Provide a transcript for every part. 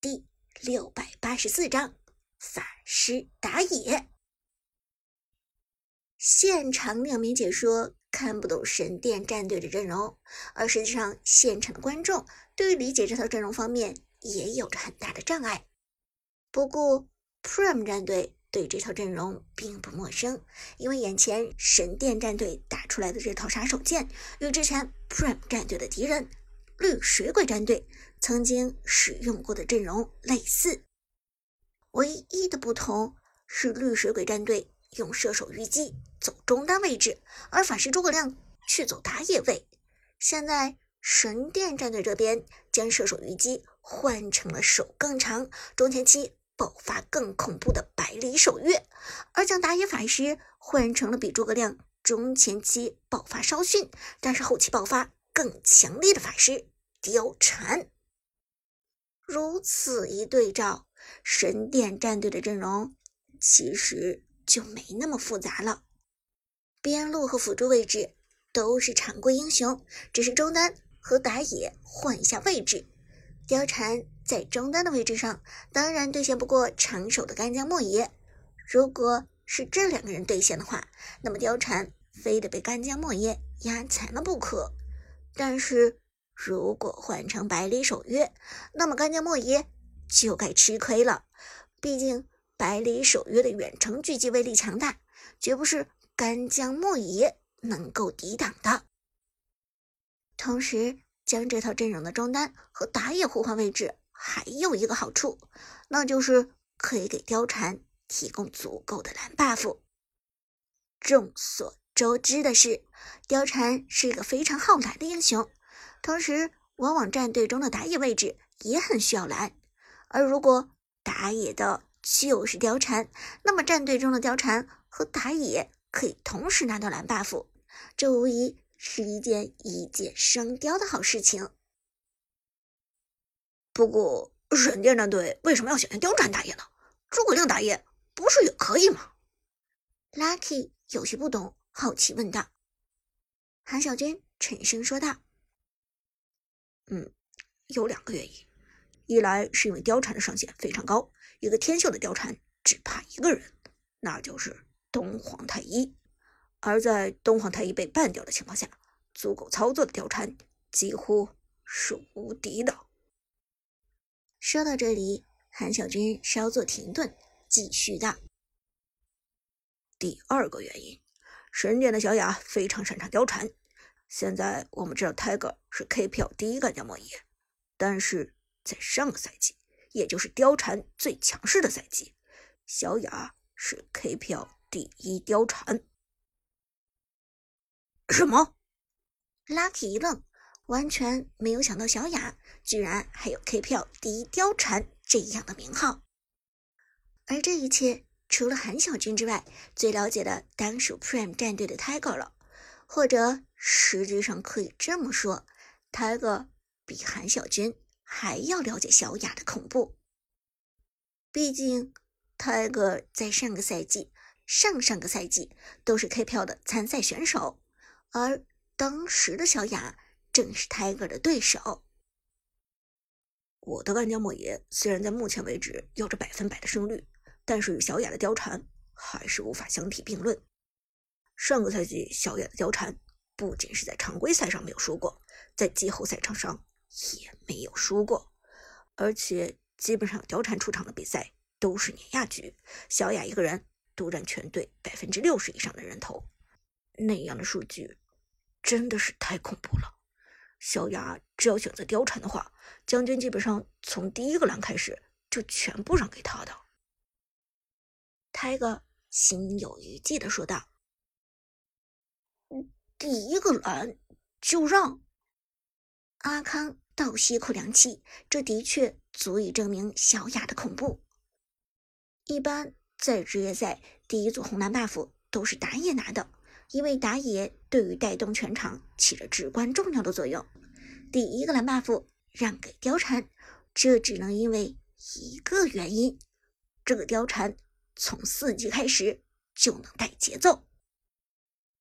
第六百八十四章法师打野。现场两名解说看不懂神殿战队的阵容，而实际上现场的观众对于理解这套阵容方面也有着很大的障碍。不过，Prime 战队对这套阵容并不陌生，因为眼前神殿战队打出来的这套杀手锏与之前 Prime 战队的敌人绿水鬼战队曾经使用过的阵容类似，唯一的不同是绿水鬼战队用射手虞姬走中单位置，而法师诸葛亮却走打野位。现在神殿战队这边将射手虞姬换成了手更长、中前期。爆发更恐怖的百里守月，而将打野法师换成了比诸葛亮中前期爆发稍逊，但是后期爆发更强烈的法师貂蝉。如此一对照，神殿战队的阵容其实就没那么复杂了。边路和辅助位置都是常规英雄，只是中单和打野换一下位置。貂蝉。在中单的位置上，当然对线不过长手的干将莫邪。如果是这两个人对线的话，那么貂蝉非得被干将莫邪压残了不可。但是如果换成百里守约，那么干将莫邪就该吃亏了。毕竟百里守约的远程狙击威力强大，绝不是干将莫邪能够抵挡的。同时，将这套阵容的中单和打野互换位置。还有一个好处，那就是可以给貂蝉提供足够的蓝 buff。众所周知的是，貂蝉是一个非常好蓝的英雄，同时往往战队中的打野位置也很需要蓝。而如果打野的就是貂蝉，那么战队中的貂蝉和打野可以同时拿到蓝 buff，这无疑是一件一箭双雕的好事情。不过，神殿战队为什么要选择貂蝉打野呢？诸葛亮打野不是也可以吗？Lucky 有些不懂，好奇问道。韩小军沉声说道：“嗯，有两个原因。一来是因为貂蝉的上限非常高，一个天秀的貂蝉只怕一个人，那就是东皇太一。而在东皇太一被办掉的情况下，足够操作的貂蝉几乎是无敌的。”说到这里，韩小军稍作停顿，继续道：“第二个原因，神殿的小雅非常擅长貂蝉。现在我们知道 Tiger 是 KPL 第一干将莫邪，但是在上个赛季，也就是貂蝉最强势的赛季，小雅是 KPL 第一貂蝉。什么？Lucky 一愣。”完全没有想到，小雅居然还有 KPL 第一貂蝉这样的名号。而这一切，除了韩小军之外，最了解的当属 Prime 战队的 Tiger 了。或者，实际上可以这么说，Tiger 比韩小军还要了解小雅的恐怖。毕竟，Tiger 在上个赛季、上上个赛季都是 KPL 的参赛选手，而当时的小雅。正是 Tiger 的对手。我的干将莫邪虽然在目前为止有着百分百的胜率，但是与小雅的貂蝉还是无法相提并论。上个赛季，小雅的貂蝉不仅是在常规赛上没有输过，在季后赛场上也没有输过，而且基本上貂蝉出场的比赛都是碾压局，小雅一个人独占全队百分之六十以上的人头，那样的数据真的是太恐怖了。小雅只要选择貂蝉的话，将军基本上从第一个蓝开始就全部让给他的。泰哥心有余悸的说道：“第一个蓝就让？”阿康倒吸一口凉气，这的确足以证明小雅的恐怖。一般在职业赛，第一组红蓝 buff 都是打野拿的。因为打野对于带动全场起着至关重要的作用，第一个蓝 buff 让给貂蝉，这只能因为一个原因：这个貂蝉从四级开始就能带节奏，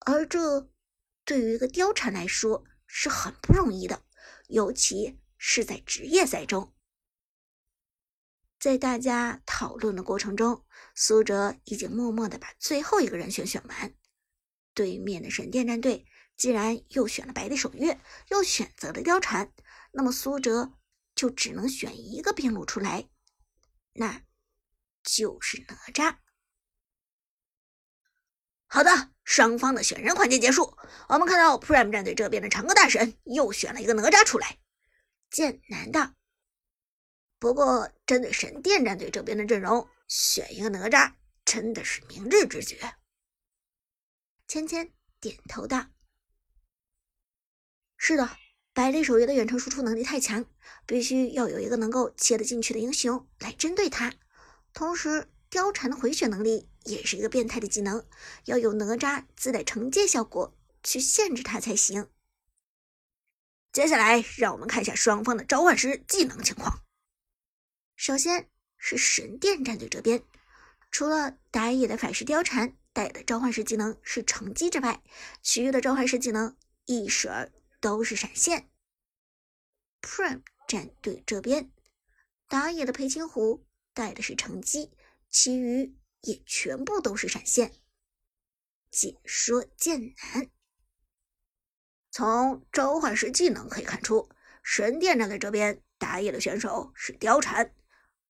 而这对于一个貂蝉来说是很不容易的，尤其是在职业赛中。在大家讨论的过程中，苏哲已经默默的把最后一个人选选完。对面的神殿战队既然又选了百里守约，又选择了貂蝉，那么苏哲就只能选一个边路出来，那就是哪吒。好的，双方的选人环节结束。我们看到 Prime 战队这边的长歌大神又选了一个哪吒出来，剑南道。不过，针对神殿战队这边的阵容，选一个哪吒真的是明智之举。芊芊点头道：“是的，百里守约的远程输出能力太强，必须要有一个能够切得进去的英雄来针对他。同时，貂蝉的回血能力也是一个变态的技能，要有哪吒自带惩戒效果去限制他才行。接下来，让我们看一下双方的召唤师技能情况。首先是神殿战队这边，除了打野的法师貂蝉。”带的召唤师技能是乘机之外，其余的召唤师技能一水儿都是闪现。Prime 战队这边打野的裴擒虎带的是乘机，其余也全部都是闪现。解说剑南，从召唤师技能可以看出，神殿战队这边打野的选手是貂蝉，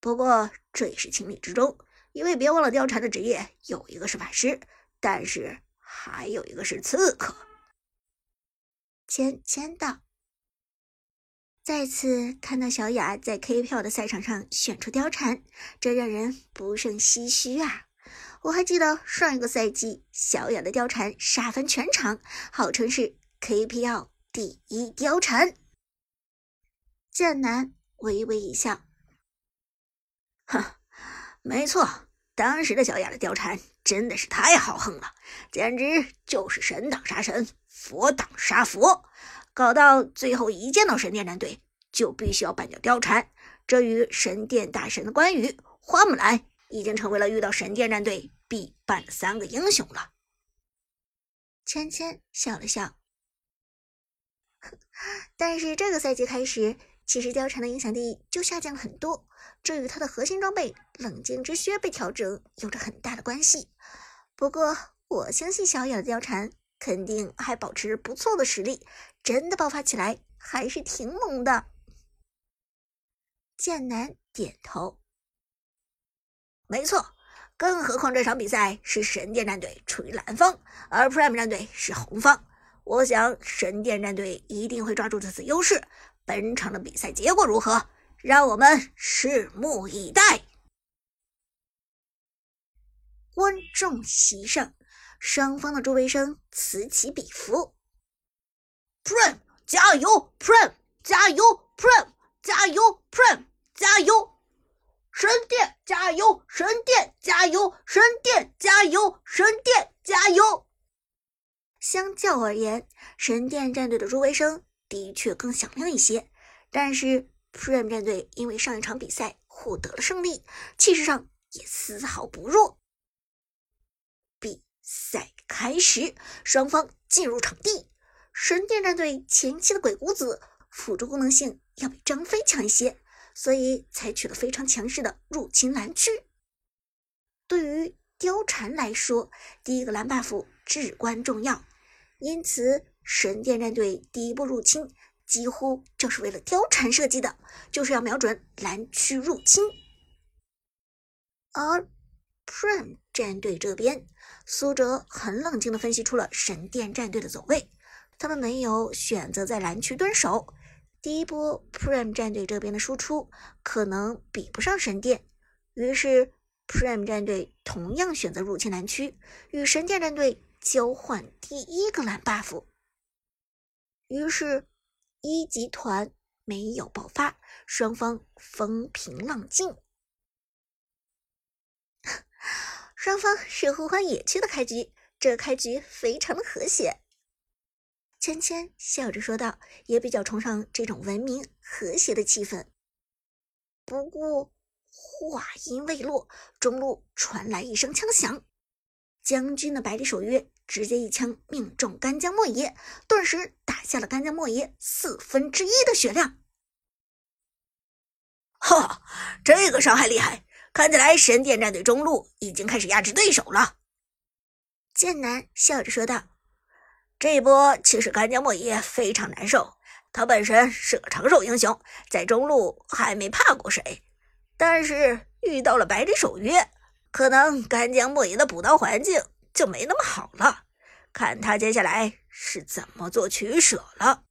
不过这也是情理之中。因为别忘了，貂蝉的职业有一个是法师，但是还有一个是刺客。签签到。再次看到小雅在 K 票的赛场上选出貂蝉，这让人不胜唏嘘啊！我还记得上一个赛季，小雅的貂蝉杀翻全场，号称是 KPL 第一貂蝉。剑南微微一笑，哼。没错，当时的小雅的貂蝉真的是太豪横了，简直就是神挡杀神，佛挡杀佛，搞到最后一见到神殿战队就必须要办掉貂蝉。这与神殿大神的关羽、花木兰已经成为了遇到神殿战队必办的三个英雄了。芊芊笑了笑，但是这个赛季开始，其实貂蝉的影响力就下降了很多。这与他的核心装备冷静之靴被调整有着很大的关系。不过，我相信小雅的貂蝉肯定还保持不错的实力，真的爆发起来还是挺猛的。剑南点头，没错。更何况这场比赛是神殿战队处于蓝方，而 Prime 战队是红方。我想神殿战队一定会抓住这次优势。本场的比赛结果如何？让我们拭目以待。观众席上，双方的助威声此起彼伏。Prime 加油，Prime 加油，Prime 加油，Prime 加油！神殿加油，神殿加油，神殿加油，神殿加油！相较而言，神殿战队的助威声的确更响亮一些，但是。Prime 战队因为上一场比赛获得了胜利，气势上也丝毫不弱。赛开始，双方进入场地。神殿战队前期的鬼谷子辅助功能性要比张飞强一些，所以采取了非常强势的入侵蓝区。对于貂蝉来说，第一个蓝 buff 至关重要，因此神殿战队第一波入侵。几乎就是为了貂蝉设计的，就是要瞄准蓝区入侵。而 Prime 战队这边，苏哲很冷静地分析出了神殿战队的走位，他们没有选择在蓝区蹲守。第一波 Prime 战队这边的输出可能比不上神殿，于是 Prime 战队同样选择入侵蓝区，与神殿战队交换第一个蓝 buff。于是。一集团没有爆发，双方风平浪静。双方是互换野区的开局，这开局非常的和谐。芊芊笑着说道，也比较崇尚这种文明和谐的气氛。不过话音未落，中路传来一声枪响，将军的百里守约。直接一枪命中干将莫邪，顿时打下了干将莫邪四分之一的血量。哈，这个伤害厉害，看起来神殿战队中路已经开始压制对手了。剑南笑着说道：“这一波其实干将莫邪非常难受，他本身是个长手英雄，在中路还没怕过谁，但是遇到了百里守约，可能干将莫邪的补刀环境就没那么好了。看他接下来是怎么做取舍了。”